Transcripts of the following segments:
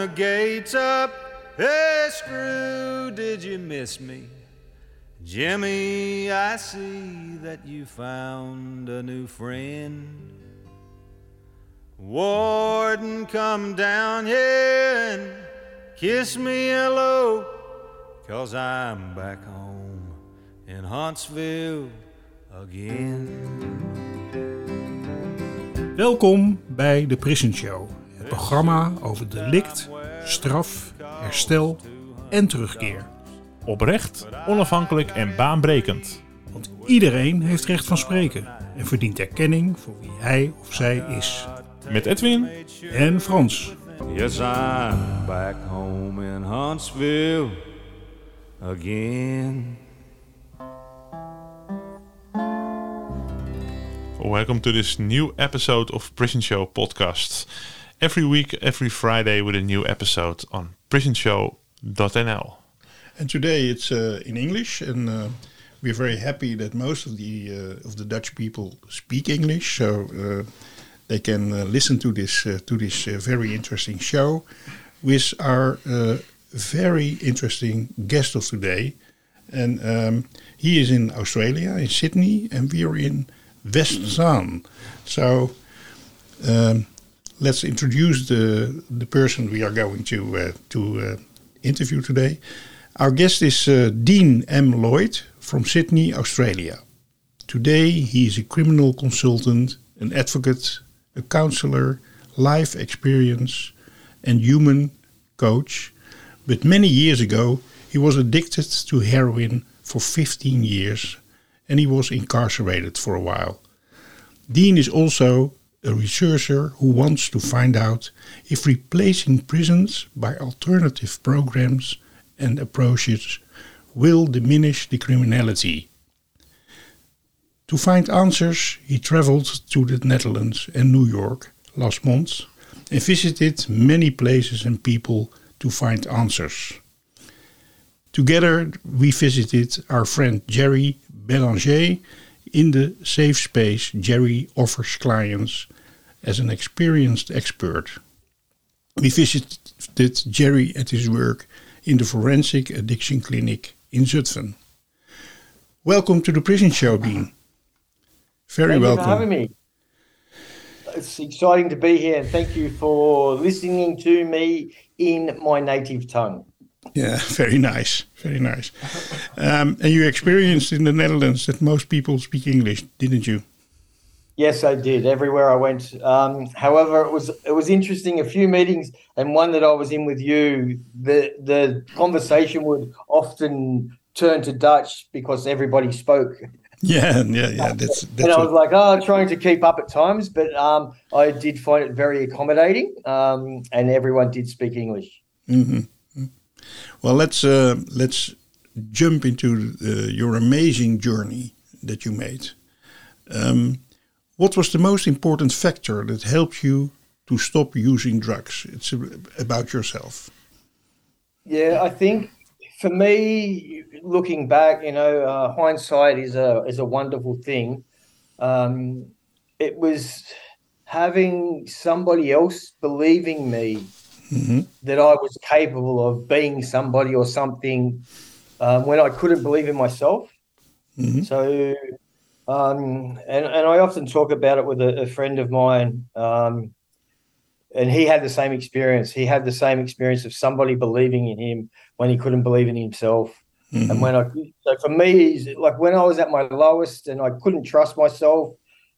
the gates up. Hey, Screw, did you miss me? Jimmy, I see that you found a new friend. Warden, come down here and kiss me hello, cause I'm back home in Huntsville again. Welkom bij de Prison Show, programma over delict, straf, herstel en terugkeer. Oprecht, onafhankelijk en baanbrekend. Want iedereen heeft recht van spreken en verdient erkenning voor wie hij of zij is. Met Edwin En Frans. Yes, I'm back home in Huntsville again. welcome to this new episode of Prison Show podcast. Every week, every Friday with a new episode on prisonshow.nl. And today it's uh, in English, and uh, we're very happy that most of the uh, of the Dutch people speak English, so uh, they can uh, listen to this uh, to this very interesting show with our very interesting guest of today. And um, he is in Australia, in Sydney, and we are in West Zaan. So um, let's introduce the the person we are going to to interview today. Our guest is uh, Dean M. Lloyd from Sydney, Australia. Today, he is a criminal consultant, an advocate, a counselor, life experience, and human coach. But many years ago, he was addicted to heroin for 15 years and he was incarcerated for a while. Dean is also a researcher who wants to find out if replacing prisons by alternative programs and approaches will diminish the criminality. To find answers, he traveled to the Netherlands and New York last month and visited many places and people to find answers. Together, we visited our friend Jerry Belanger in the safe space Jerry offers clients as an experienced expert. We visited Jerry at his work in the Forensic Addiction Clinic in Zutphen. Welcome to the Prison Show, Dean. Very thank welcome. You for having me. It's exciting to be here, and thank you for listening to me in my native tongue. Yeah, very nice, very nice. Um, and you experienced in the Netherlands that most people speak English, didn't you? Yes, I did. Everywhere I went. Um, however, it was it was interesting. A few meetings, and one that I was in with you, the the conversation would often turn to Dutch because everybody spoke. Yeah, yeah, yeah. That's, that's and I was like, oh, trying to keep up at times, but um, I did find it very accommodating, um, and everyone did speak English. Mm-hmm. Well, let's uh, let's jump into uh, your amazing journey that you made. Um, what was the most important factor that helped you to stop using drugs? It's about yourself. Yeah, I think for me, looking back, you know, uh, hindsight is a is a wonderful thing. Um, it was having somebody else believing me mm-hmm. that I was capable of being somebody or something um, when I couldn't believe in myself. Mm-hmm. So um, and, and I often talk about it with a, a friend of mine. Um, and he had the same experience. He had the same experience of somebody believing in him when he couldn't believe in himself. Mm-hmm. And when I, so for me, like when I was at my lowest and I couldn't trust myself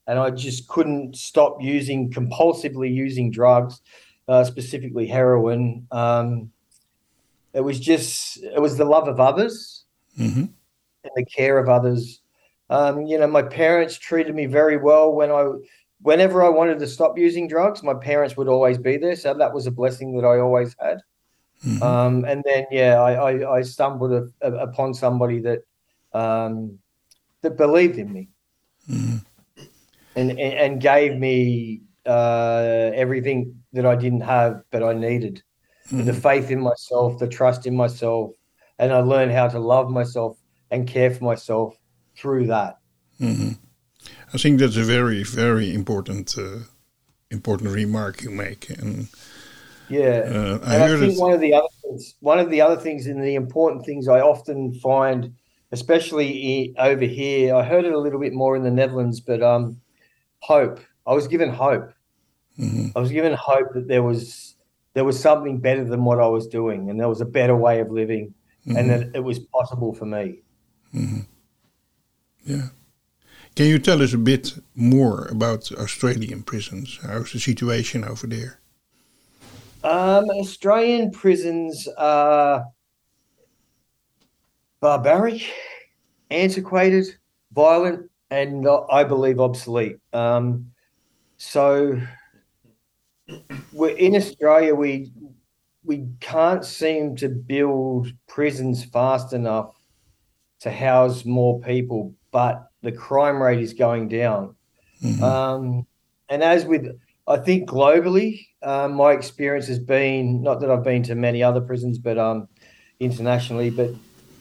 and I just couldn't stop using, compulsively using drugs, uh, specifically heroin, um, it was just, it was the love of others mm-hmm. and the care of others um, you know, my parents treated me very well when I, whenever I wanted to stop using drugs, my parents would always be there. So that was a blessing that I always had. Mm-hmm. Um, and then, yeah, I, I, I stumbled a, a, upon somebody that um, that believed in me mm-hmm. and, and, and gave me uh, everything that I didn't have, but I needed. Mm-hmm. The faith in myself, the trust in myself, and I learned how to love myself and care for myself through that. Mm-hmm. I think that's a very, very important, uh, important remark you make, and Yeah, Uh, I and I think one of the other things, one of the other things, and the important things I often find, especially over here, I heard it a little bit more in the Netherlands, but um, hope. I was given hope. Mhm. I was given hope that there was there was something better than what I was doing, and there was a better way of living, and that it was possible for me. Yeah. Can you tell us a bit more about Australian prisons? How's the situation over there? Um, Australian prisons are barbaric, antiquated, violent, and uh, I believe obsolete. Um, so we're in Australia. We we can't seem to build prisons fast enough to house more people, but the crime rate is going down. Um, and as with, I think globally, um, my experience has been not that I've been to many other prisons, but um, internationally, but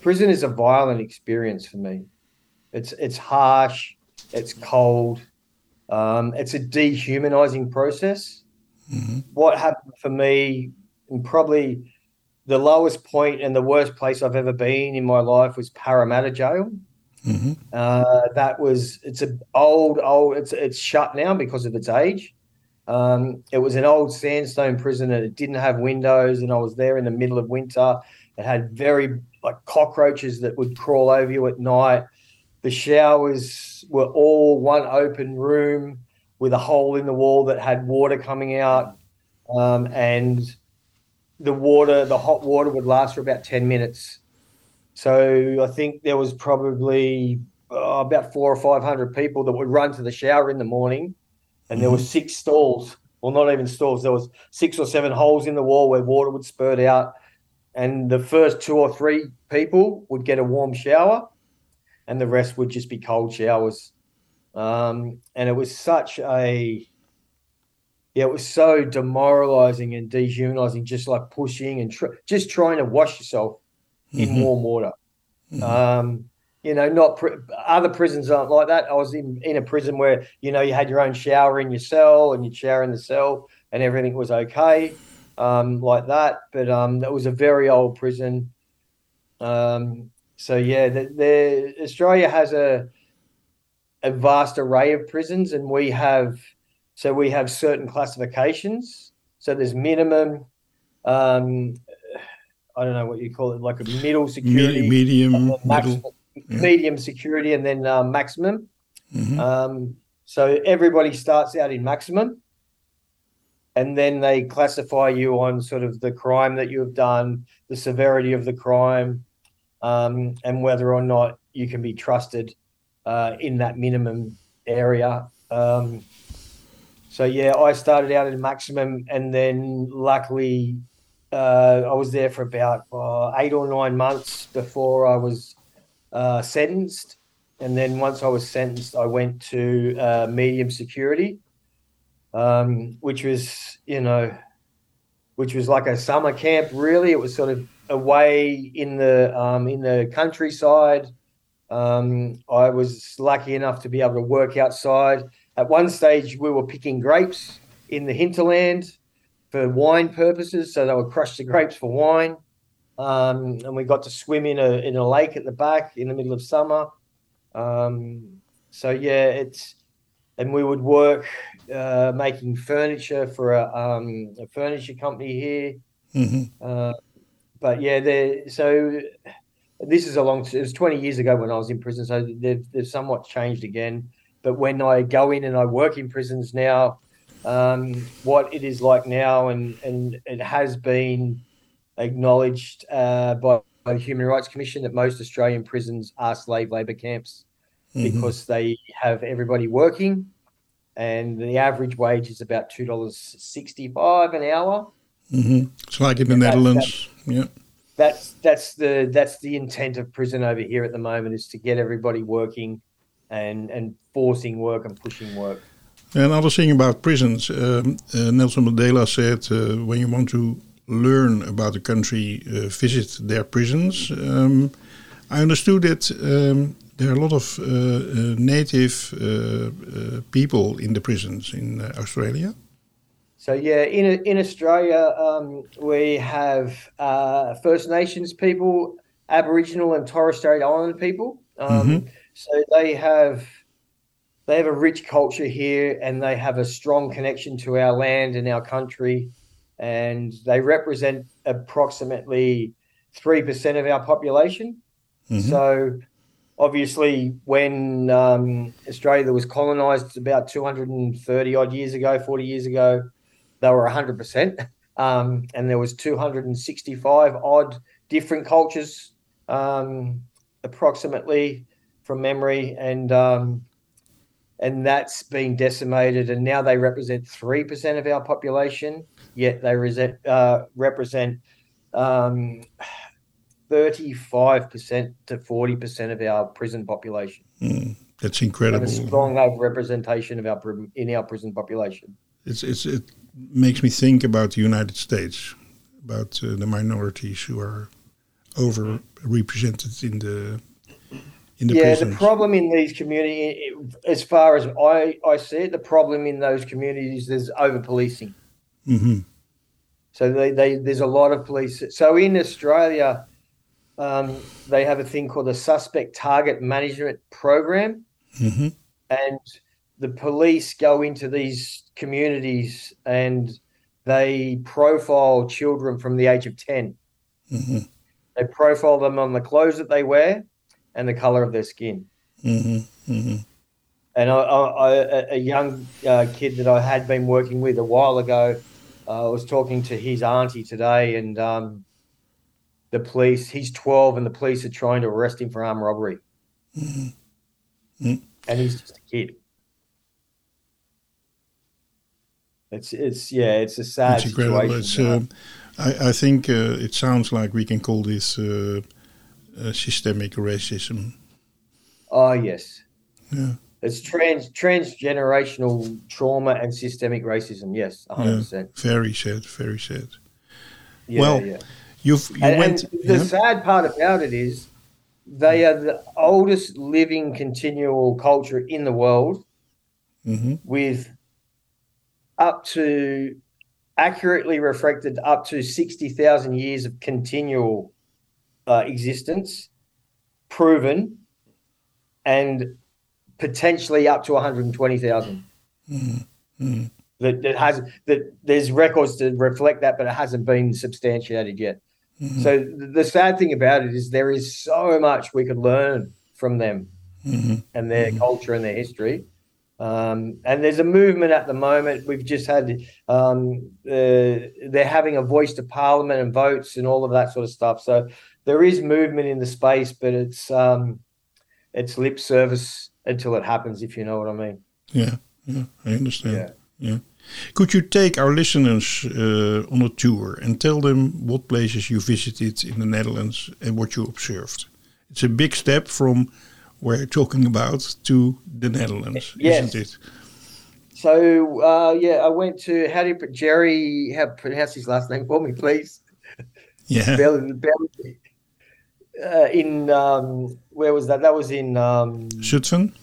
prison is a violent experience for me. It's it's harsh, it's cold, um, it's a dehumanizing process. What happened for me, and probably the lowest point and the worst place I've ever been in my life was Parramatta Jail. Mhm. Uh, that was it's a old old it's it's shut now because of its age. Um, it was an old sandstone prison and it didn't have windows, and I was there in the middle of winter. It had very like cockroaches that would crawl over you at night. The showers were all one open room with a hole in the wall that had water coming out, um, and the water, the hot water, would last for about ten minutes. So I think there was probably uh, about four or five hundred people that would run to the shower in the morning, and there were six stalls. Well, not even stalls. There was six or seven holes in the wall where water would spurt out, and the first two or three people would get a warm shower, and the rest would just be cold showers. Um, and it was such a yeah, it was so demoralizing and dehumanizing, just like pushing and tr- just trying to wash yourself in warm water. Um, you know, not pr- other prisons aren't like that. I was in, in a prison where you know you had your own shower in your cell and you'd shower in the cell and everything was okay, um, like that. But um, that was a very old prison. Um, so yeah, the, the Australia has a a vast array of prisons, and we have so we have certain classifications. So there's minimum. Um, I don't know what you call it, like a middle security, Me- medium, maximum, middle. yeah. medium security, and then uh, maximum. Mhm. Um, so everybody starts out in maximum, and then they classify you on sort of the crime that you have done, the severity of the crime, um, and whether or not you can be trusted uh, in that minimum area. Um, so yeah, I started out in maximum, and then luckily uh, I was there for about uh, eight or nine months before I was uh, sentenced. And then once I was sentenced, I went to uh, medium security, um, which was, you know, which was like a summer camp. Really, it was sort of away in the um, in the countryside. Um, I was lucky enough to be able to work outside. At one stage, we were picking grapes in the hinterland for wine purposes, so they would crush the grapes for wine. Um, and we got to swim in a in a lake at the back in the middle of summer. Um, so yeah, it's and we would work uh, making furniture for a, um, a furniture company here. Mhm. Uh, but yeah, there. So this is a long. It was twenty years ago when I was in prison, so they've they've somewhat changed again. But when I go in and I work in prisons now, um, what it is like now, and and it has been acknowledged uh, by, by the Human Rights Commission that most Australian prisons are slave labour camps because they have everybody working, and the average wage is about two dollars sixty-five an hour. Mhm. It's like in the That- Netherlands. Yeah. That's that's the that's the intent of prison over here at the moment is to get everybody working, and and forcing work and pushing work. Another thing about prisons, um, uh, Nelson Mandela said, uh, when you want to learn about a country, uh, visit their prisons. Um, I understood that um, there are a lot of uh, uh, native uh, uh, people in the prisons in uh, Australia. So yeah, in in Australia, um, we have uh, First Nations people, Aboriginal and Torres Strait Islander people. Um, So they have they have a rich culture here, and they have a strong connection to our land and our country, and they represent approximately three percent of our population. So obviously, when um, Australia was colonised about 230 odd years ago, 40 years ago, they were 100%. Um, and there was 265 odd different cultures, um, approximately from memory, and um, and that's been decimated. And now they represent three percent of our population, yet they resent, uh, represent um, 35% to 40% of our prison population. That's We have incredible. a strong overrepresentation of our in our prison population. It's, it's, it makes me think about the United States, about uh, the minorities who are overrepresented in the in the yeah, prisons. the problem in these communities, as far as I, I see it, the problem in those communities is over policing. Mhm. So they, they there's a lot of police. So in Australia, um, they have a thing called the Suspect Target Management Program, Mhm. and the police go into these communities and they profile children from the age of 10 Mhm. They profile them on the clothes that they wear and the color of their skin. Mhm. Mhm. And I, I, I, a- young uh, kid that I had been working with a while ago uh, was talking to his auntie today, and um, the police. He's twelve, and the police are trying to arrest him for armed robbery, Mhm. and he's just a kid. It's it's yeah, it's a sad It's situation. It's, I, I think uh, it sounds like we can call this uh, uh, systemic racism. oh yes, Yeah. it's trans transgenerational trauma and systemic racism. Yes, one hundred Yeah. percent. Very sad. Very sad. Yeah, Well, yeah. You've you and, went. and the yeah? sad part about it is they are the oldest living continual culture in the world Mhm. with up to accurately reflected up to 60,000 years of continual uh, existence proven and potentially up to 120,000 Mhm. that, that has that there's records to reflect that but it hasn't been substantiated yet Mhm. so th- the sad thing about it is there is so much we could learn from them Mhm. and their culture and their history. Um, and there's a movement at the moment. We've just had um, uh, they're having a voice to parliament and votes and all of that sort of stuff. So there is movement in the space, but it's um, it's lip service until it happens. If you know what I mean. Yeah. Yeah. I understand. Yeah. Yeah. Could you take our listeners uh, on a tour and tell them what places you visited in the Netherlands and what you observed? It's a big step from where you're talking about to the Netherlands, Yes. isn't it? So uh, yeah, I went to how do you put Jerry? How pronounce his last name for me, please? Yeah. Bell, Bell, uh, in um, where was that? That was in um, Zutphen?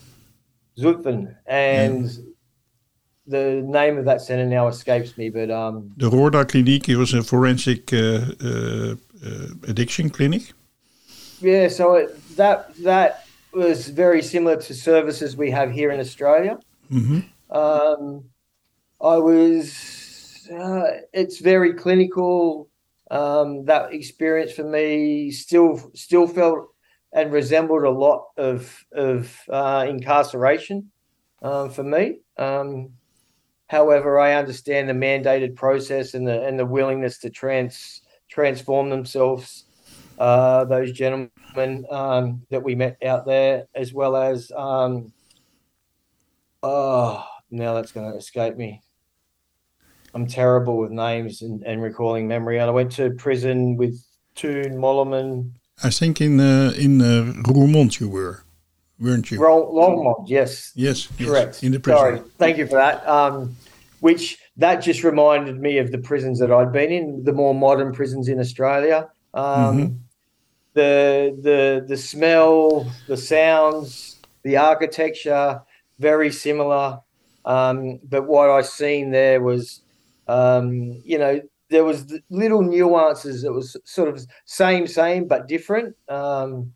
Zutphen, and the name of that center now escapes me. But um, The Roorda Kliniek, it was a forensic uh, uh, uh, addiction clinic. yeah, so it, that that was very similar to services we have here in Australia. hmm Um, I was. Uh, it's very clinical. Um, that experience for me still still felt and resembled a lot of of uh, incarceration um, for me. Um, however, I understand the mandated process and the and the willingness to trans transform themselves. Uh, those gentlemen um, that we met out there, as well as um, oh, now that's going to escape me. I'm terrible with names and, and recalling memory. And I went to prison with Toon Mollerman, I think in uh, in uh, Roermond you were, weren't you? Ro- Longmont. Yes, Yes, yes, correct. In the prison. Sorry, thank you for that. Um, which that just reminded me of the prisons that I'd been in, the more modern prisons in Australia. Um, Mhm. The the the smell, the sounds, the architecture, very similar. Um, but what I seen there was um, you know, there was little nuances that was sort of same, same, but different um,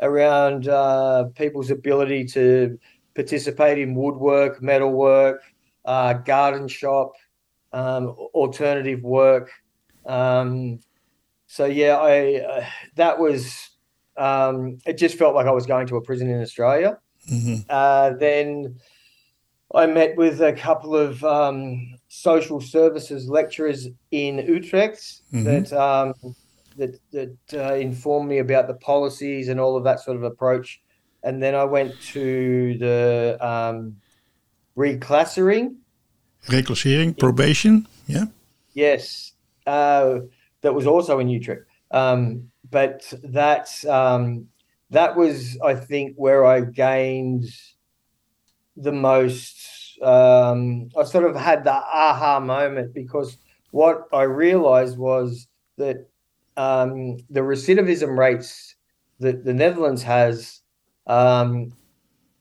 around uh, people's ability to participate in woodwork, metalwork, uh, garden shop, um, alternative work. Um, so yeah, I uh, that was um, it. Just felt like I was going to a prison in Australia. Mm-hmm. Uh, then I met with a couple of um, social services lecturers in Utrecht Mhm. that um, that that uh, informed me about the policies and all of that sort of approach. And then I went to the um, reclassering. Reclassering, probation. Yeah. Yes, uh, that was also in Utrecht. Um, but that um, that was, I think, where I gained the most. Um, I sort of had the aha moment because what I realized was that um, the recidivism rates that the Netherlands has, um,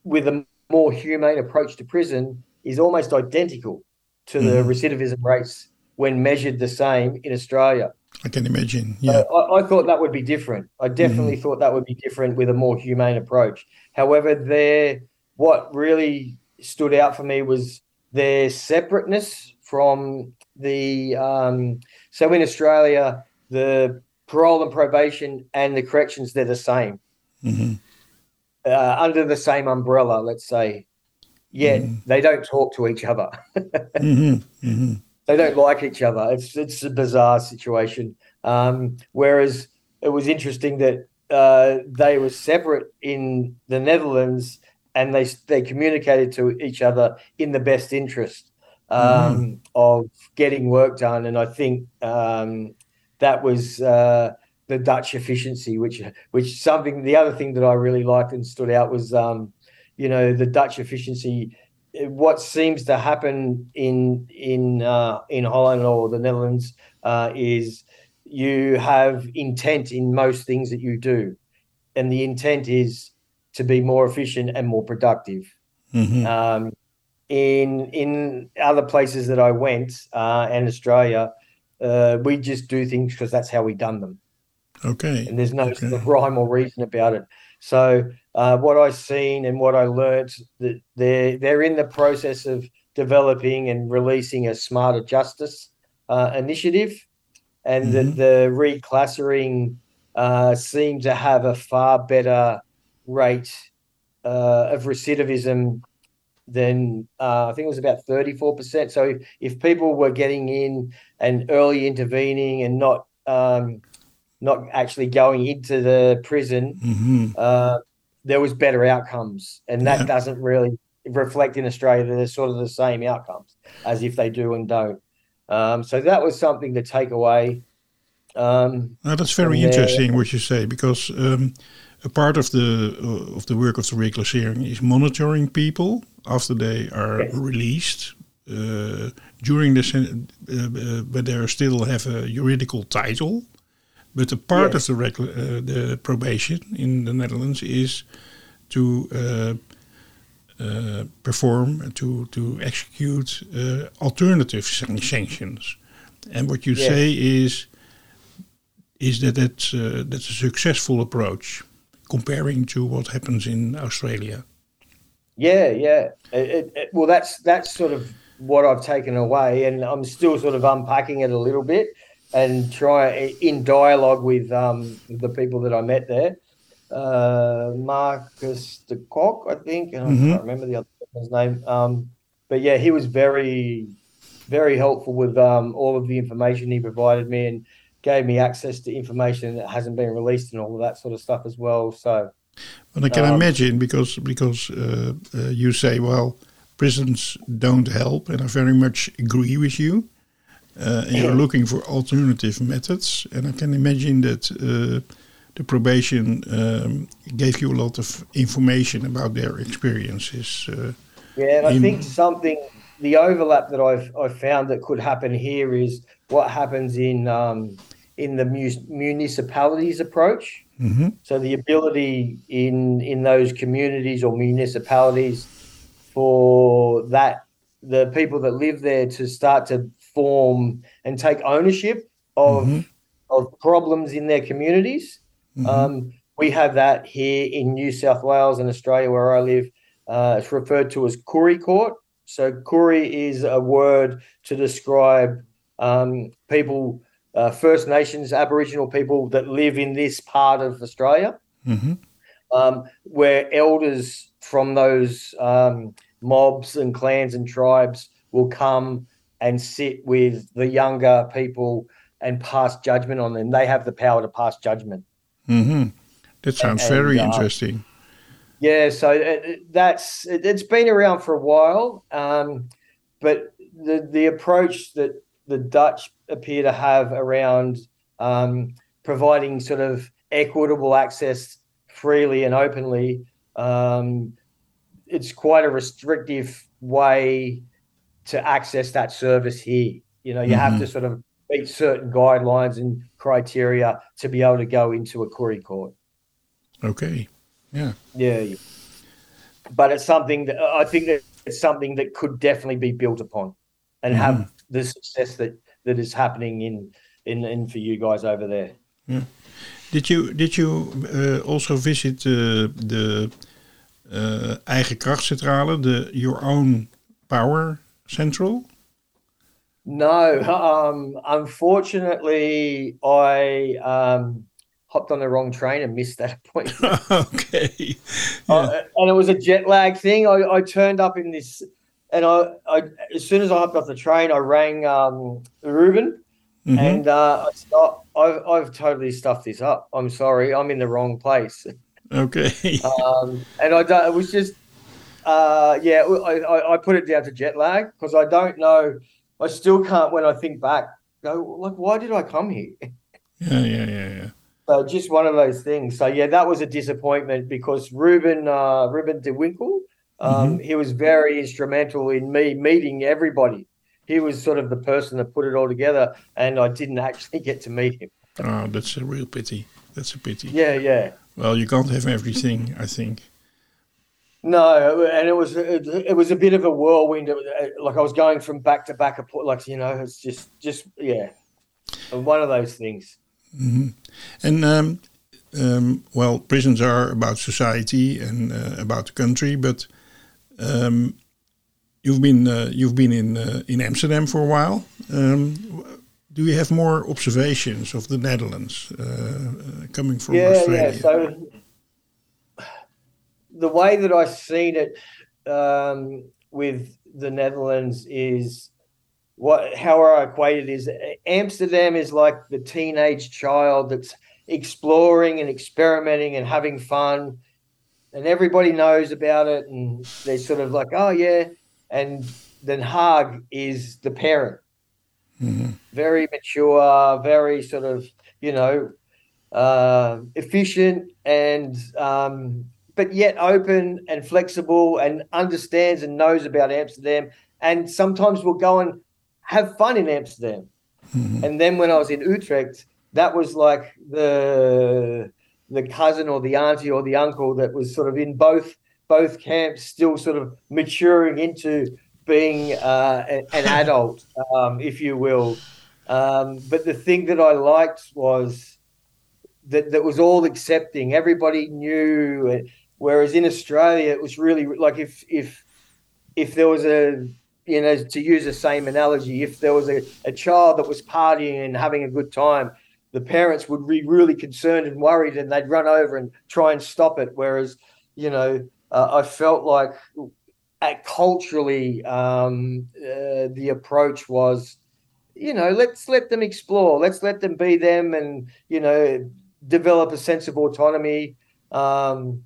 with a more humane approach to prison, is almost identical to the Mhm. recidivism rates when measured the same in Australia. I can imagine. So Yeah. I, I thought that would be different. I definitely thought that would be different with a more humane approach. However, there, what really stood out for me was their separateness from the. Um, so in Australia, the parole and probation and the corrections they're the same Mhm. uh, under the same umbrella. Let's say, yet Mhm. they don't talk to each other. Mhm. Mhm. they don't like each other. It's it's a bizarre situation. Um, whereas it was interesting that uh, they were separate in the Netherlands and they they communicated to each other in the best interest um, of getting work done. And I think um, that was uh, the Dutch efficiency, which which something. The other thing that I really liked and stood out was um, you know the Dutch efficiency what seems to happen in in uh, in Holland or the Netherlands uh, is you have intent in most things that you do, and the intent is to be more efficient and more productive. Mhm. Um, in in other places that I went uh, and Australia, uh, we just do things because that's how we done them Okay. and there's no Okay. sort of rhyme or reason about it. So uh, what I've seen and what I learnt that they're they're in the process of developing and releasing a smarter justice uh, initiative, and Mhm. that the reclassing uh, seem to have a far better rate uh, of recidivism than uh, I think it was about 34%. So if, if people were getting in and early intervening and not um, not actually going into the prison, Mhm. uh, there was better outcomes, and that Yeah. doesn't really reflect in Australia. That there's sort of the same outcomes as if they do and don't. Um, so that was something to take away. Um, Now that's very interesting what you say because um, a part of the uh, of the work of the reclassering is monitoring people after they are Yes. released uh, during the uh, uh, but they still have a juridical title. But a part Yes. of the uh, the probation in the Netherlands is to uh, uh, perform to to execute uh, alternative san- sanctions. And what you Yes. say is is that that's, uh, that's a successful approach comparing to what happens in Australia. Yeah, yeah. It, it, it- well, that's that's sort of what I've taken away, and I'm still sort of unpacking it a little bit and try in dialogue with um, the people that I met there. Uh, Marcus de Kock, I think, and I Mhm. can't remember the other person's name. Um, but yeah, he was very, very helpful with um, all of the information he provided me and gave me access to information that hasn't been released and all of that sort of stuff as well. So. But I can Um, imagine because because uh, uh, you say, well, prisons don't help, and I very much agree with you. Uh, and you're looking for alternative methods, and I can imagine that uh, the probation um, gave you a lot of information about their experiences. Uh, Yeah, and I think something the overlap that I've I've found that could happen here is what happens in um, in the mu- municipalities approach. mhm. So the ability in in those communities or municipalities for that the people that live there to start to form and take ownership of of problems in their communities. Um, we have that here in New South Wales and Australia, where I live. Uh, it's referred to as Koori Court. So Koori is a word to describe um, people, uh, First Nations, Aboriginal people that live in this part of Australia, um, where elders from those um, mobs and clans and tribes will come and sit with the younger people and pass judgment on them. They have the power to pass judgment. That sounds and, very uh, interesting. Yeah, so it, it- that's it, it's been around for a while, um, but the the approach that the Dutch appear to have around um, providing sort of equitable access freely and openly, um, it's quite a restrictive way to access that service here. You know, you have to sort of meet certain guidelines and criteria to be able to go into a Koori court. Okay. Yeah. Yeah, yeah. but it's something that I think that it's something that could definitely be built upon, and have the success that that is happening in in in for you guys over there. Yeah. Did you did you uh, also visit uh, the uh, eigen krachtcentrale, the your own power central? No, um, unfortunately, I um, hopped on the wrong train and missed that appointment. okay. Uh, and it was a jet lag thing. I, I turned up in this, and I, I as soon as I hopped off the train, I rang um, Ruben, and uh, I said, "Oh, I've, I've totally stuffed this up. I'm sorry. I'm in the wrong place. Okay. um, and I don't, it was just, uh, yeah, I, I, I put it down to jet lag because I don't know. I still can't, when I think back, go like, why did I come here? yeah, yeah, yeah, yeah. So just one of those things. So yeah, that was a disappointment because Ruben uh, Ruben de Winkel, um, he was very instrumental in me meeting everybody. He was sort of the person that put it all together, and I didn't actually get to meet him. Oh, that's a real pity. That's a pity. Yeah, yeah. Well, you can't have everything, I think. No, and it was it, it was a bit of a whirlwind. It uh, Like I was going from back to back, like you know, it's just just yeah, one of those things. And um, um, well, prisons are about society and uh, about the country, but um, you've been uh, you've been in uh, in Amsterdam for a while. Um, do you have more observations of the Netherlands uh, uh, coming from yeah, Australia? yeah. So the way that I've seen it um, with the Netherlands is what how I equate it is Amsterdam is like the teenage child that's exploring and experimenting and having fun, and everybody knows about it, and they're sort of like, oh yeah, and then Haag is the parent, very mature, very sort of you know uh, efficient and um, but yet open and flexible and understands and knows about Amsterdam and sometimes we'll go and have fun in Amsterdam. And then when I was in Utrecht, that was like the the cousin or the auntie or the uncle that was sort of in both both camps, still sort of maturing into being uh, a- an adult, um, if you will. Um, but the thing that I liked was that that was all accepting. Everybody knew. uh, Whereas in Australia, it was really like if if if there was a you know to use the same analogy, if there was a, a child that was partying and having a good time, the parents would be really concerned and worried, and they'd run over and try and stop it. Whereas you know, uh, I felt like culturally um, uh, the approach was you know let's let them explore let's let them be them and you know develop a sense of autonomy um,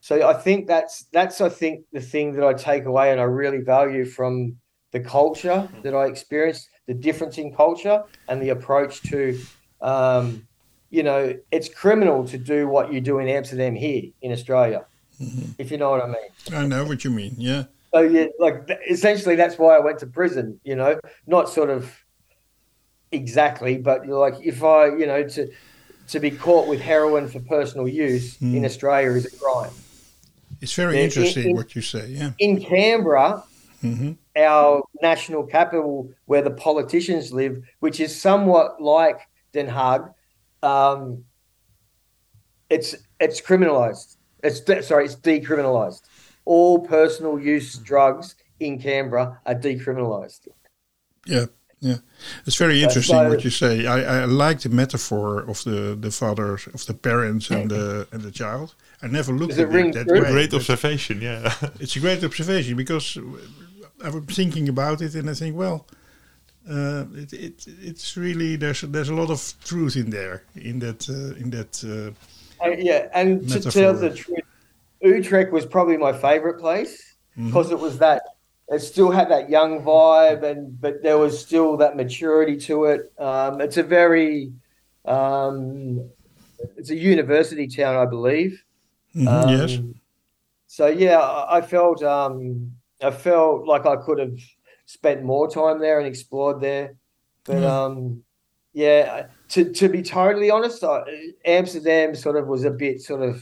so i think that's that's i think the thing that i take away and i really value from the culture that i experienced the difference in culture and the approach to um, you know it's criminal to do what you do in amsterdam here in australia mm-hmm. if you know what i mean I know what you mean. Yeah. so yeah, like essentially that's why I went to prison. You know, not sort of exactly, but like if I, you know, to to be caught with heroin for personal use hmm. in Australia is a crime. It's very interesting in- what you say. Yeah. In Canberra, mm-hmm. our national capital where the politicians live, which is somewhat like Den Haag, um, it's it's criminalized. It's de- sorry, it's decriminalized. All personal use drugs in Canberra are decriminalized. Yeah, yeah. It's very interesting so- what you say. I, I like the metaphor of the the fathers, of the parents and the and the child. I never looked at it that way. Great observation, yeah. It's a great observation because I was thinking about it and I think, well, uh, it, it it's really there's there's a lot of truth in there in that uh, in that. Uh, yeah, and to tell the truth, Utrecht was probably my favorite place because it was that it still had that young vibe, and but there was still that maturity to it. Um, it's a very um, it's a university town, I believe. mhm, Um, yes. So yeah, I I felt um, I felt like I could have spent more time there and explored there, but Yeah. um, yeah. To to be totally honest, I, Amsterdam sort of was a bit sort of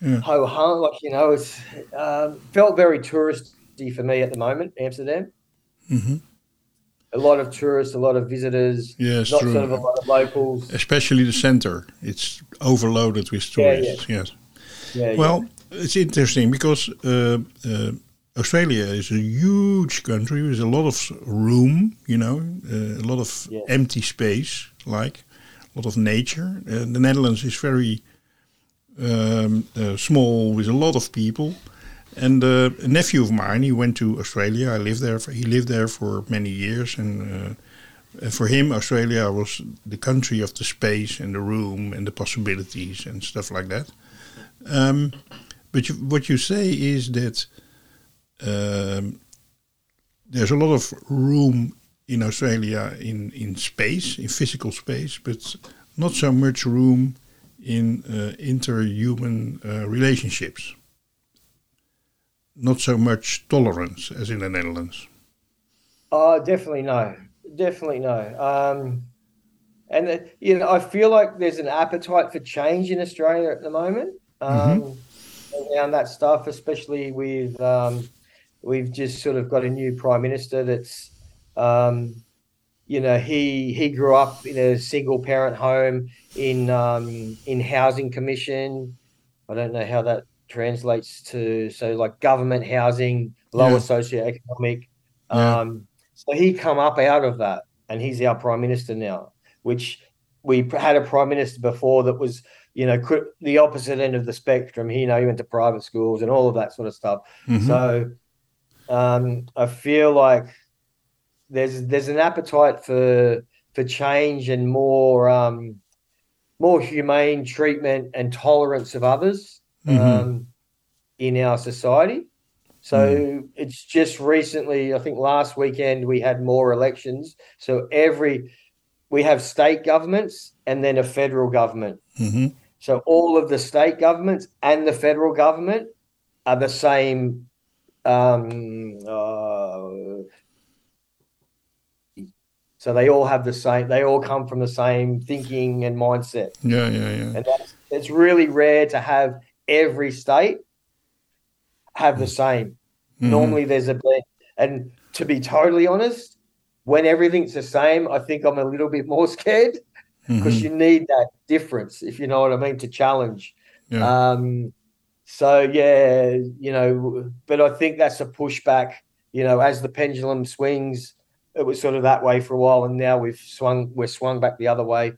Yeah. ho hum, like you know, it's um, felt very touristy for me at the moment. Amsterdam, Mhm. a lot of tourists, a lot of visitors, Yes, not true. sort of a lot of locals. Especially the center, it's overloaded with Yeah, yeah. tourists. Yes. Yeah, Well, it's interesting because uh, uh, Australia is a huge country with a lot of room, you know, uh, a lot of Yeah. empty space, like a lot of nature. Uh, the Netherlands is very um, uh, small with a lot of people. And uh, a nephew of mine, he went to Australia. I lived there. For, he lived there for many years, and uh, and for him, Australia was the country of the space and the room and the possibilities and stuff like that. Um, but you, what you say is that um, there's a lot of room in Australia in, in space, in physical space, but not so much room in uh, interhuman uh, relationships. Not so much tolerance as in the Netherlands. Oh, definitely no, definitely no. Um, and uh, you know, I feel like there's an appetite for change in Australia at the moment um, around that stuff, especially with um, we've just sort of got a new prime minister that's, um, you know, he he grew up in a single parent home in um, in housing commission. I don't know how that translates to so like government housing, lower Yeah. socioeconomic. Yeah. Um, so he come up out of that, and he's our prime minister now. Which we had a prime minister before that was, you know, the opposite end of the spectrum. He, you know, he went to private schools and all of that sort of stuff. Mhm. So um, I feel like there's there's an appetite for for change and more um, more humane treatment and tolerance of others Mhm. um, in our society. So it's just recently, I think last weekend we had more elections. So every we have state governments and then a federal government. Mhm. So all of the state governments and the federal government are the same. Um, uh, so they all have the same. They all come from the same thinking and mindset, Yeah, yeah, yeah. and that's it's really rare to have every state have the same. Mhm. Normally, there's a blend. And to be totally honest, when everything's the same, I think I'm a little bit more scared because Mhm. you need that difference, if you know what I mean, to challenge. Yeah. Um, so yeah, you know, but I think that's a pushback. You know, as the pendulum swings, it was sort of that way for a while, and now we've swung, we're swung back the other way,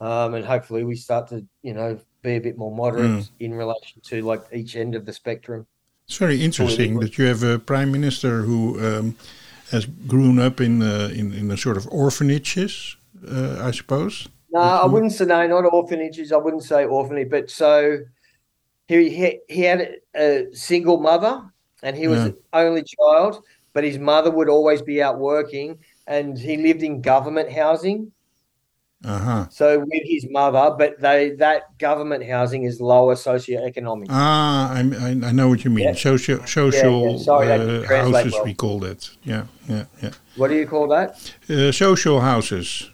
um, and hopefully we start to, you know, be a bit more moderate Mm. in relation to like each end of the spectrum. It's very interesting that you have a prime minister who um, has grown up in uh, in in a sort of orphanages, uh, I suppose. No, I wouldn't say no, not orphanages. I wouldn't say orphanage, but so he he, he had a, single mother, and he was Yeah. an only child. But his mother would always be out working, and he lived in government housing. Uh huh. So with his mother, but they that government housing is lower socioeconomic. Ah, I, I I know what you mean. Yeah. Social social Sorry, uh, houses well. we call that. Yeah, yeah, yeah. What do you call that? Uh, social houses.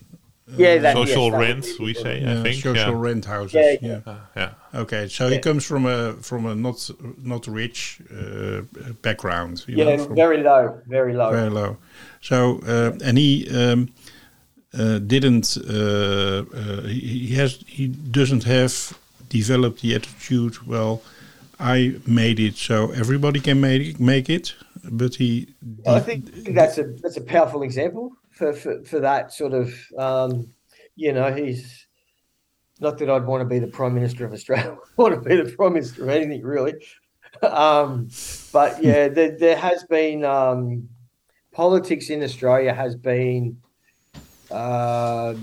Yeah, that, social yes, rent, would we say. yeah, I think. social yeah. rent houses. Yeah, Yeah. Uh, yeah. Okay, so he comes from a from a not not rich uh, background. You Yeah, know, very low, very low. very low. So uh, and he um, uh, didn't. Uh, uh, he, he has. He doesn't have developed the attitude. Well, I made it, so everybody can make it. Make it. But he. I think that's a that's a powerful example for for, for that sort of um, you know he's not that I'd want to be the prime minister of Australia. I want to be the prime minister of anything really, um, but yeah, there, there has been um, politics in Australia has been uh,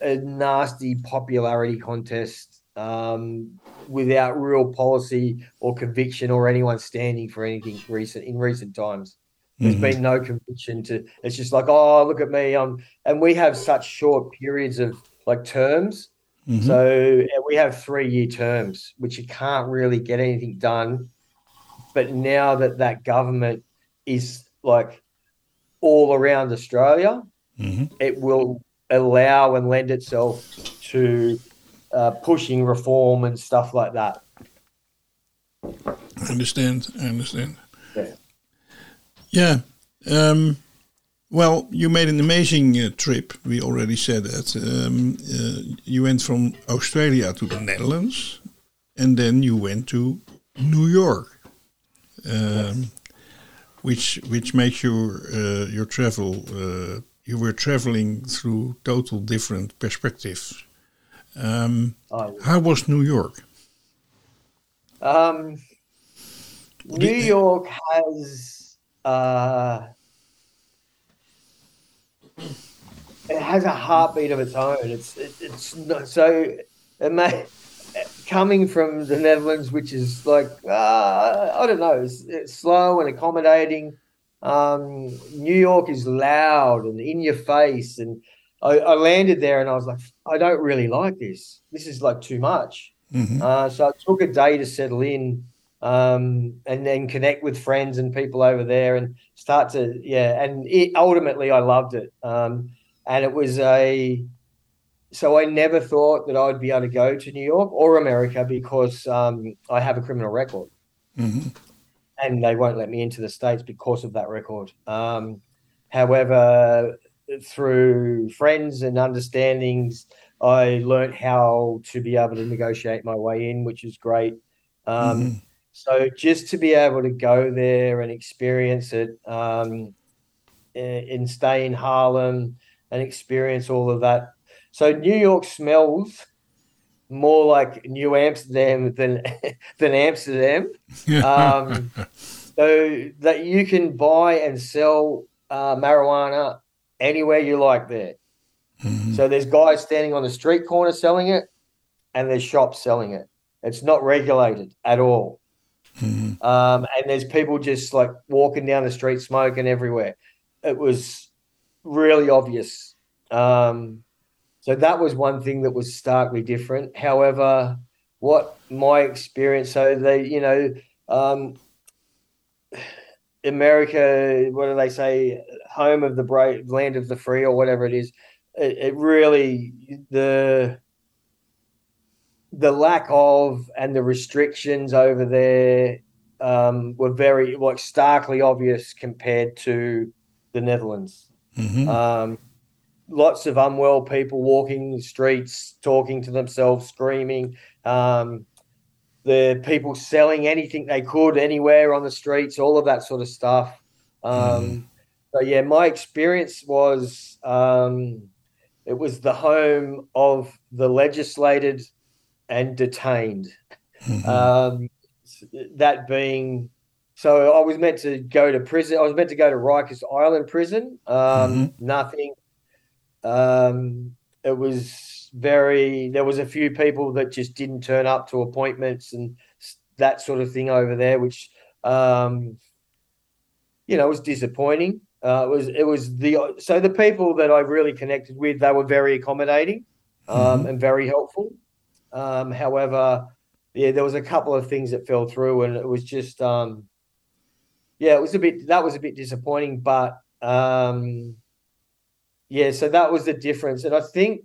a nasty popularity contest um, without real policy or conviction or anyone standing for anything recent in recent times. There's Mhm. been no conviction to. It's just like, oh, look at me. Um, and we have such short periods of like terms. Mhm. So we have three year terms, which you can't really get anything done. But now that that government is like all around Australia, Mhm. it will allow and lend itself to uh, pushing reform and stuff like that. I understand. I understand. Yeah. Yeah. Um, well, you made an amazing uh, trip. We already said that. Um, uh, you went from Australia to the Netherlands, and then you went to New York, um, which which makes your uh, your travel. Uh, you were traveling through total different perspectives. Um, Oh, how was New York? Um, New York has uh, it has a heartbeat of its own. It's it, it's not, so it may, coming from the Netherlands, which is like uh, I don't know, it's, it's slow and accommodating. Um, New York is loud and in your face, and I, I landed there and I was like, I don't really like this. This is like too much. Mhm. Uh, so it took a day to settle in um, and then connect with friends and people over there and start to, yeah. And it, ultimately, I loved it. Um, and it was a, so I never thought that I'd be able to go to New York or America because um, I have a criminal record Mhm. and they won't let me into the States because of that record. Um, however, through friends and understandings, I learned how to be able to negotiate my way in, which is great. Um, Mhm. So just to be able to go there and experience it, um, and stay in Harlem and experience all of that. So New York smells more like New Amsterdam than than Amsterdam um, so that you can buy and sell uh, marijuana anywhere you like there. Mhm. So there's guys standing on the street corner selling it, and there's shops selling it. It's not regulated at all. Mhm. Um, and there's people just like walking down the street smoking everywhere. It was really obvious. Um, so that was one thing that was starkly different. However, what my experience, so they, you know, um, America, what do they say? Home of the brave, land of the free, or whatever it is. It, it really the the lack of and the restrictions over there um, were very like starkly obvious compared to the Netherlands. Mhm. Um, lots of unwell people walking the streets, talking to themselves, screaming. Um, the people selling anything they could anywhere on the streets, all of that sort of stuff. Um, So yeah, my experience was um, it was the home of the legislated and detained. Mhm. Um, that being, so I was meant to go to prison. I was meant to go to Rikers Island prison. Um, Nothing. Um, it was very. There was a few people that just didn't turn up to appointments and that sort of thing over there, which um, you know was disappointing. Uh, it was it was the so the people that I really connected with they were very accommodating um, and very helpful. Um, however, yeah, there was a couple of things that fell through, and it was just um, yeah, it was a bit that was a bit disappointing, but um, yeah, so that was the difference, and I think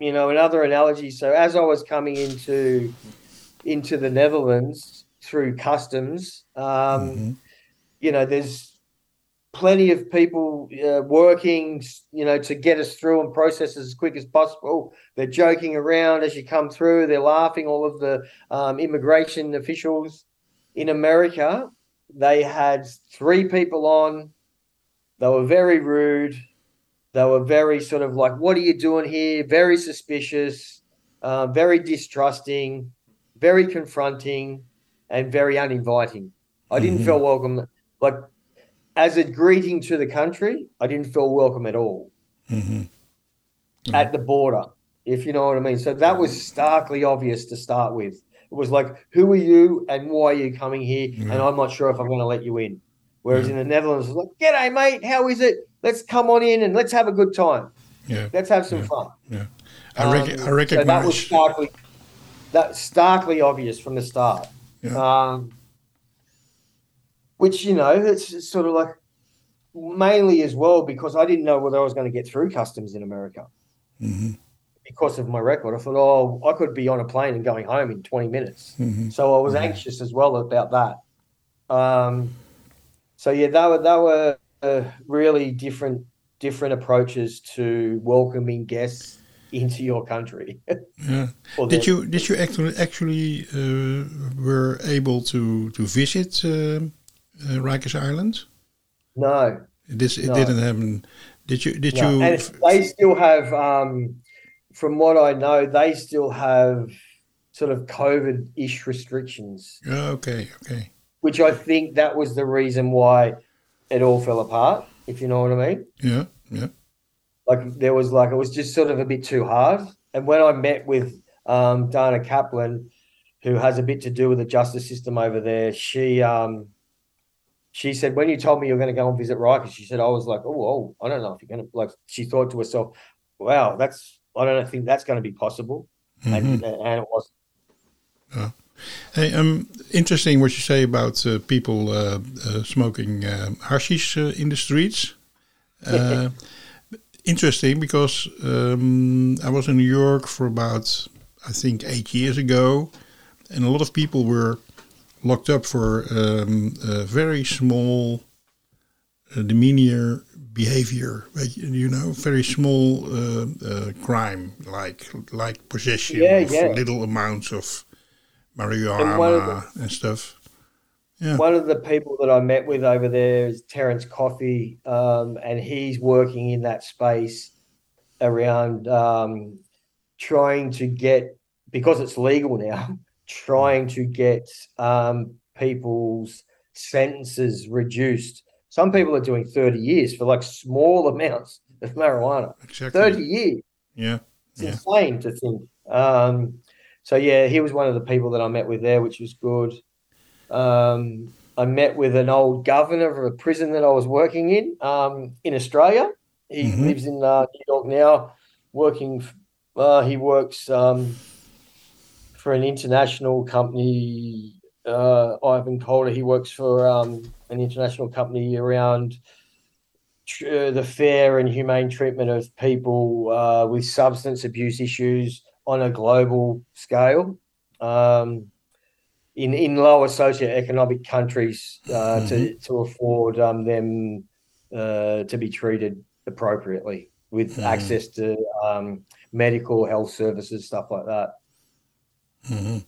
you know, another analogy. So as I was coming into into the Netherlands through customs, um, you know, there's plenty of people uh, working, you know, to get us through and process as quick as possible. They're joking around as you come through. They're laughing. All of the um, immigration officials in America, they had three people on. They were very rude. They were very sort of like, "What are you doing here?" Very suspicious, uh, very distrusting, very confronting, and very uninviting. I didn't feel welcome. Like as a greeting to the country, I didn't feel welcome at all at the border, if you know what I mean. So that was starkly obvious to start with. It was like, who are you and why are you coming here? And I'm not sure if I'm going to let you in. Whereas in the Netherlands, it's like, g'day, mate. How is it? Let's come on in and let's have a good time. Yeah. Let's have some fun. Yeah. I, rec- Um, I recognize. So that was starkly, that starkly obvious from the start. Yeah. Um, which you know, it's sort of like mainly as well because I didn't know whether I was going to get through customs in America Mhm. because of my record. I thought, oh, I could be on a plane and going home in twenty minutes. Mhm. So I was anxious as well about that. Um, so yeah, they were they were uh, really different different approaches to welcoming guests into your country. Yeah. Did you did you actually actually uh, were able to to visit uh, uh, Rikers Island? No, This it No. didn't happen. Did you did no. you? and they still have, um, from what I know, they still have sort of COVID-ish restrictions, Yeah, okay, okay. which I think that was the reason why it all fell apart. If you know what I mean. Yeah, yeah. like there was like it was just sort of a bit too hard. And when I met with um, Dana Kaplan, who has a bit to do with the justice system over there, she um, she said when you told me you're going to go and visit Rikers, she said I was like, oh, oh, I don't know if you're going to like. She thought to herself, wow, that's I don't think that's going to be possible, and and it was. Hey, um, interesting what you say about uh, people uh, uh, smoking um, hashish uh, in the streets. Uh, interesting because um, I was in New York for about, I think, eight years ago, and a lot of people were locked up for um, a very small uh, demeanor behavior. You know, very small uh, uh, crime like like possession Yeah, of yeah. little amounts of And one of marijuana and stuff. Yeah. One of the people that I met with over there is Terence Coffey, um, and he's working in that space around um, trying to get because it's legal now, trying to get um, people's sentences reduced. Some people are doing 30 years for like small amounts of marijuana. Exactly. 30 years. Yeah. It's Yeah. insane to think. Um, so yeah, he was one of the people that I met with there, which was good. Um, I met with an old governor of a prison that I was working in um, in Australia. He Mhm. lives in uh, New York now, working. Uh, he works um, for an international company. Uh, Ivan Calder. He works for um, an international company around tr- uh, the fair and humane treatment of people uh, with substance abuse issues on a global scale um, in in lower socioeconomic countries uh, to to afford um, them uh, to be treated appropriately with access to um, medical health services stuff like that. Mhm.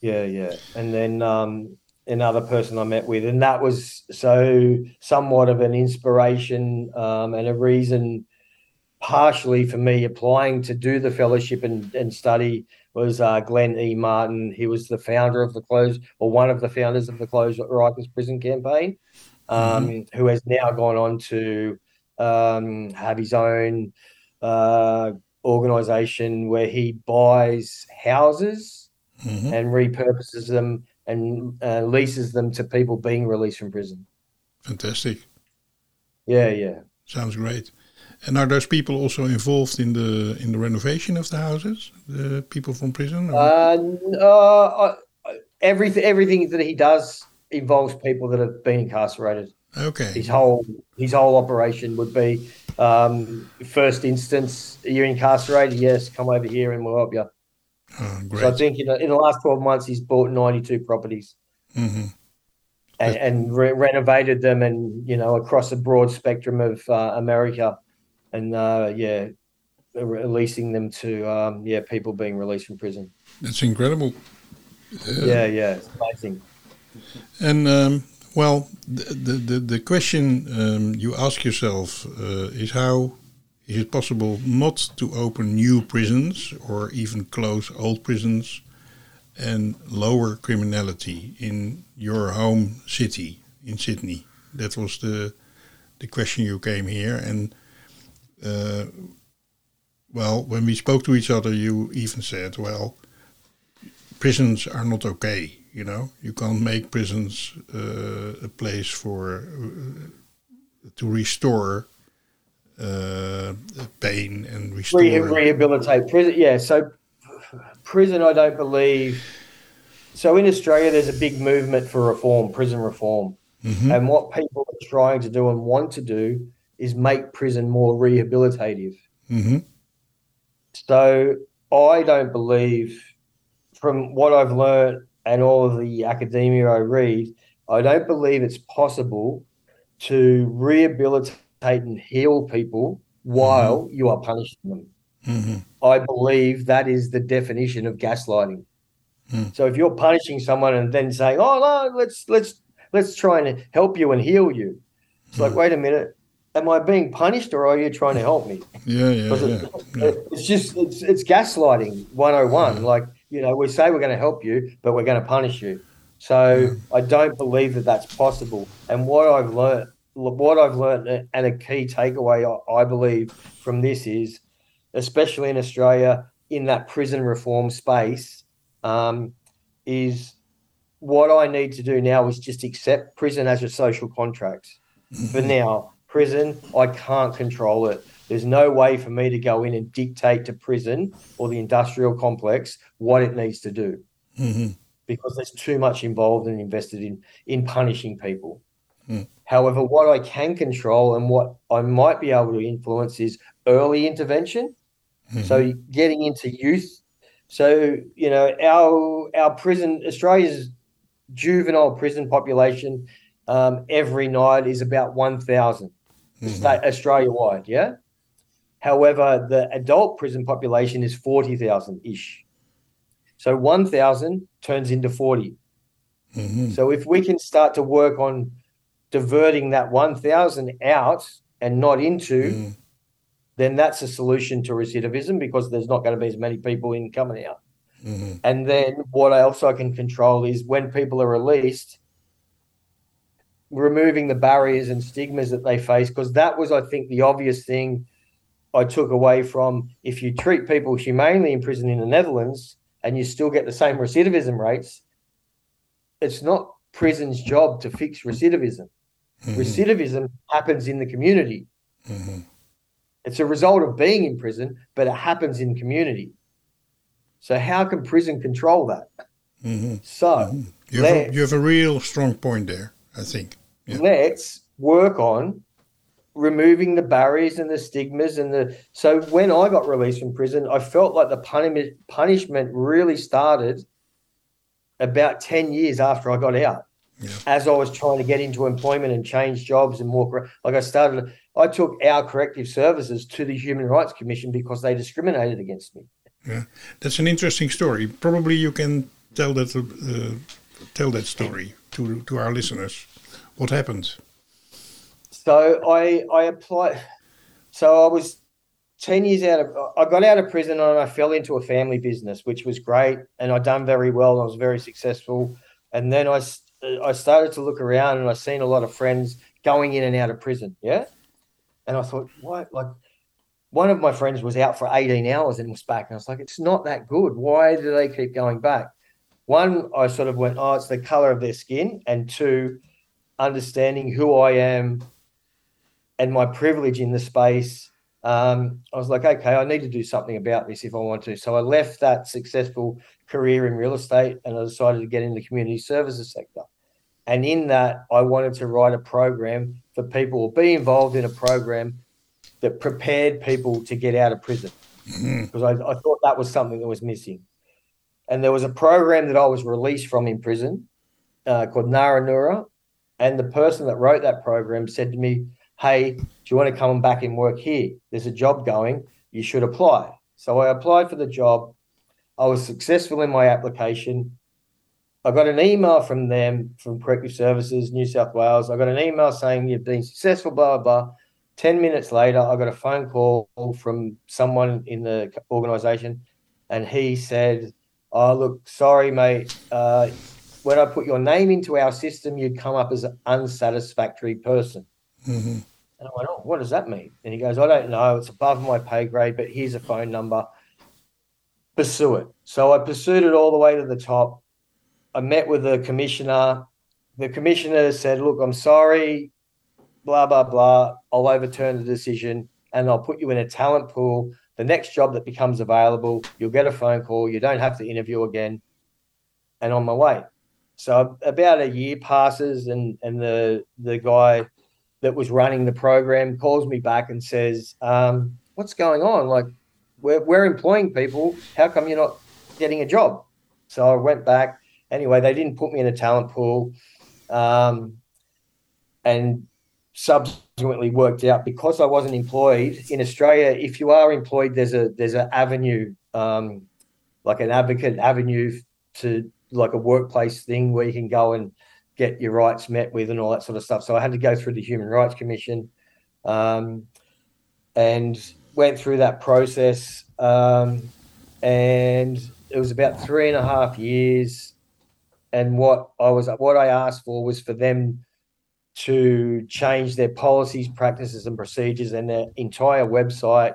Yeah, yeah. And then um, another person I met with, and that was so somewhat of an inspiration um, and a reason, partially for me applying to do the fellowship and, and study was uh, Glenn E. Martin. He was the founder of the Close, or one of the founders of the Close Rikers Prison Campaign, um, who has now gone on to um, have his own uh, organization where he buys houses Mhm. and repurposes them and uh, leases them to people being released from prison. Fantastic. Yeah, yeah. Sounds great. And are those people also involved in the in the renovation of the houses? The people from prison? Uh, uh, everything, everything that he does involves people that have been incarcerated. okay. His whole his whole operation would be Um, first instance, you're incarcerated. Yes, come over here and we'll help you. Oh, great. So I think in the, in the last 12 months, he's bought 92 properties hmm and, and re- renovated them and, you know, across a broad spectrum of uh, America. And, uh, yeah, releasing them to, um, yeah, people being released from prison. That's incredible. Yeah, yeah, it's amazing. And um, well, the the the, question um, you ask yourself uh, is how is it possible not to open new prisons or even close old prisons and lower criminality in your home city in Sydney? That was the the question you came here and. Uh, well, when we spoke to each other, you even said, "Well, prisons are not okay. You know, you can't make prisons uh, a place for uh, to restore uh, pain and restore. Re- rehabilitate prison. Yeah, so prison, I don't believe. So in Australia, there's a big movement for reform, prison reform, Mhm. and what people are trying to do and want to do is make prison more rehabilitative. Mhm. So I don't believe, from what I've learned and all of the academia I read, I don't believe it's possible to rehabilitate and heal people while you are punishing them. Mhm. I believe that is the definition of gaslighting. Hmm. So if you're punishing someone and then saying, "Oh no, let's let's let's try and help you and heal you," it's like, wait a minute, am I being punished or are you trying to help me? Yeah, yeah, yeah. it- yeah. it's just it's, it's gaslighting 101 like you know we say we're going to help you but we're going to punish you. So i don't believe that that's possible. And what i've learned what i've learned and a key takeaway i I believe from this is especially in australia in that prison reform space um, is what i need to do now is just accept prison as a social contract. For now prison i can't control it there's no way for me to go in and dictate to prison or the industrial complex what it needs to do Mhm. because there's too much involved and invested in in punishing people. Hmm. However, what I can control and what I might be able to influence is early intervention. So getting into youth. So you know our our prison Australia's juvenile prison population um, every night is about one thousand state Australia wide. Yeah. However, the adult prison population is 40,000 ish. So 1,000 turns into 40. Mhm. So if we can start to work on diverting that 1,000 out and not into, Mm. then that's a solution to recidivism because there's not going to be as many people in coming out. Mhm. And then what else I can control is when people are released, removing the barriers and stigmas that they face, because that was, I think, the obvious thing I took away from if you treat people humanely in prison in the Netherlands and you still get the same recidivism rates, it's not prison's job to fix recidivism. Recidivism happens in the community. Mhm. It's a result of being in prison, but it happens in community. So how can prison control that? Mhm. So You, have a, you have a real strong point there, I think. Yeah. let's work on removing the barriers and the stigmas and the so when I got released from prison, I felt like the punishment punishment really started about 10 years after I got out. Yeah. As I was trying to get into employment and change jobs and more correct- like I started I took our corrective services to the Human Rights Commission because they discriminated against me. Yeah, that's an interesting story. Probably you can tell that uh, tell that story to to our listeners. What happened? So I I applied. So I was ten years out of. I got out of prison and I fell into a family business, which was great, and I done very well. I was very successful, and then I I started to look around and I seen a lot of friends going in and out of prison. Yeah, and I thought, what like. One of my friends was out for 18 hours and was back. And I was like, it's not that good. Why do they keep going back? One, I sort of went, oh, it's the color of their skin. And two, understanding who I am and my privilege in the space, um, I was like, okay, I need to do something about this if I want to. So I left that successful career in real estate and I decided to get in the community services sector. And in that, I wanted to write a program for people or be involved in a program that prepared people to get out of prison because I, I thought that was something that was missing. And there was a program that I was released from in prison uh, called Naranura. And the person that wrote that program said to me, Hey, do you want to come back and work here? There's a job going. You should apply. So I applied for the job. I was successful in my application. I got an email from them, from Corrective Services, New South Wales. I got an email saying you've been successful, blah, blah, blah. 10 minutes later, I got a phone call from someone in the organization, and he said, Oh, look, sorry, mate. Uh, when I put your name into our system, you'd come up as an unsatisfactory person. Mm-hmm. And I went, Oh, what does that mean? And he goes, I don't know. It's above my pay grade, but here's a phone number. Pursue it. So I pursued it all the way to the top. I met with the commissioner. The commissioner said, Look, I'm sorry, blah, blah, blah. I'll overturn the decision and I'll put you in a talent pool. The next job that becomes available, you'll get a phone call. You don't have to interview again. And on my way. So about a year passes, and, and the, the guy that was running the program calls me back and says, um, What's going on? Like, we're, we're employing people. How come you're not getting a job? So I went back. Anyway, they didn't put me in a talent pool. Um, and subsequently worked out because I wasn't employed in Australia. If you are employed, there's a there's an avenue, um, like an advocate avenue to like a workplace thing where you can go and get your rights met with and all that sort of stuff. So I had to go through the Human Rights Commission, um, and went through that process. Um, and it was about three and a half years. And what I was what I asked for was for them to change their policies, practices, and procedures and their entire website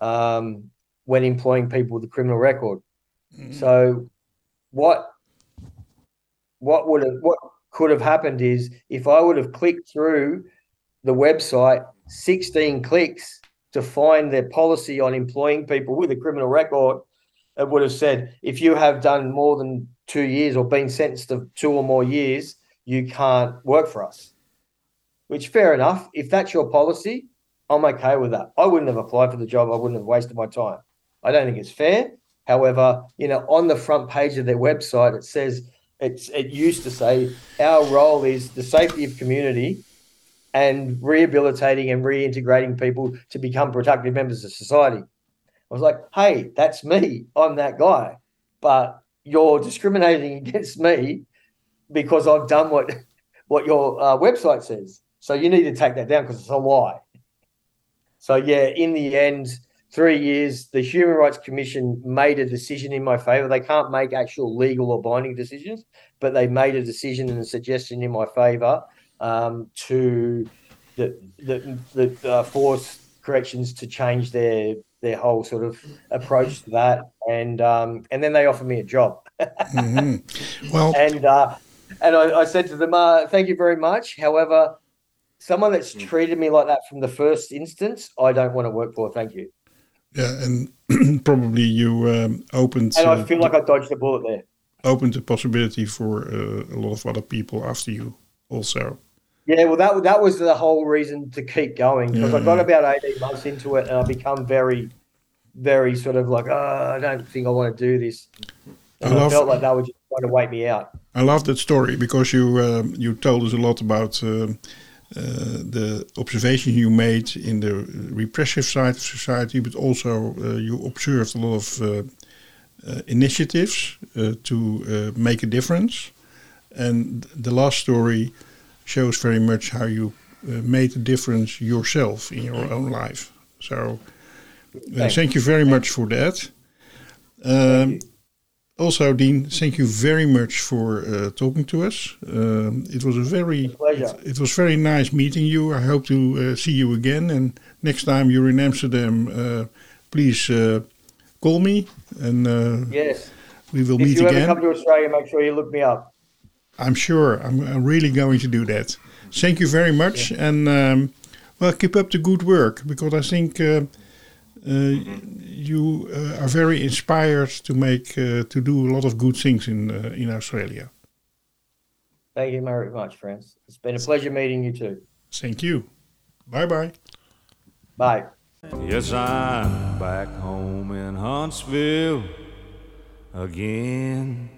um, when employing people with a criminal record. Mm-hmm. So, what what would have what could have happened is if I would have clicked through the website 16 clicks to find their policy on employing people with a criminal record, it would have said if you have done more than two years or been sentenced to two or more years, you can't work for us which fair enough. If that's your policy, I'm okay with that. I wouldn't have applied for the job. I wouldn't have wasted my time. I don't think it's fair. However, you know, on the front page of their website, it says it's it used to say our role is the safety of community and rehabilitating and reintegrating people to become productive members of society. I was like, hey, that's me. I'm that guy. But you're discriminating against me because I've done what what your uh, website says. So you need to take that down because it's a lie. So yeah, in the end, three years, the Human Rights Commission made a decision in my favour. They can't make actual legal or binding decisions, but they made a decision and a suggestion in my favour um, to the the, the uh, force corrections to change their their whole sort of approach to that, and um, and then they offered me a job. mm-hmm. Well, and uh, and I, I, said to them, uh, "Thank you very much. However, someone that's mm. treated me like that from the first instance, I don't want to work for. Thank you. Yeah, and probably you um, opened. And I feel like I dodged a bullet there. Opened the possibility for uh, a lot of other people after you, also. Yeah, well, that that was the whole reason to keep going because yeah. I got about eighteen months into it and I become very, very sort of like, oh, I don't think I want to do this. And I, love, I felt like they were just trying to wait me out. I love that story because you um, you told us a lot about. Um, the observation you made in the repressive side of society, but also uh, you observed a lot of uh, initiatives to make a difference. And the last story shows very much how you made a difference yourself in your own life. So, thank you very much for that. Um, also, Dean, thank you very much for uh, talking to us. Um, it was a very it, it, was very nice meeting you. I hope to uh, see you again. And next time you're in Amsterdam, uh, please uh, call me, and uh, yes, we will if meet again. If you ever come to Australia, make sure you look me up. I'm sure. I'm, I'm really going to do that. Thank you very much, yeah. and um, well, keep up the good work because I think you uh, are very inspired to make uh, to do a lot of good things in in Australia. Thank you very much, Frans. It's been a pleasure meeting you too. Thank you. Bye bye. Bye. Yes, I'm back home in Huntsville again.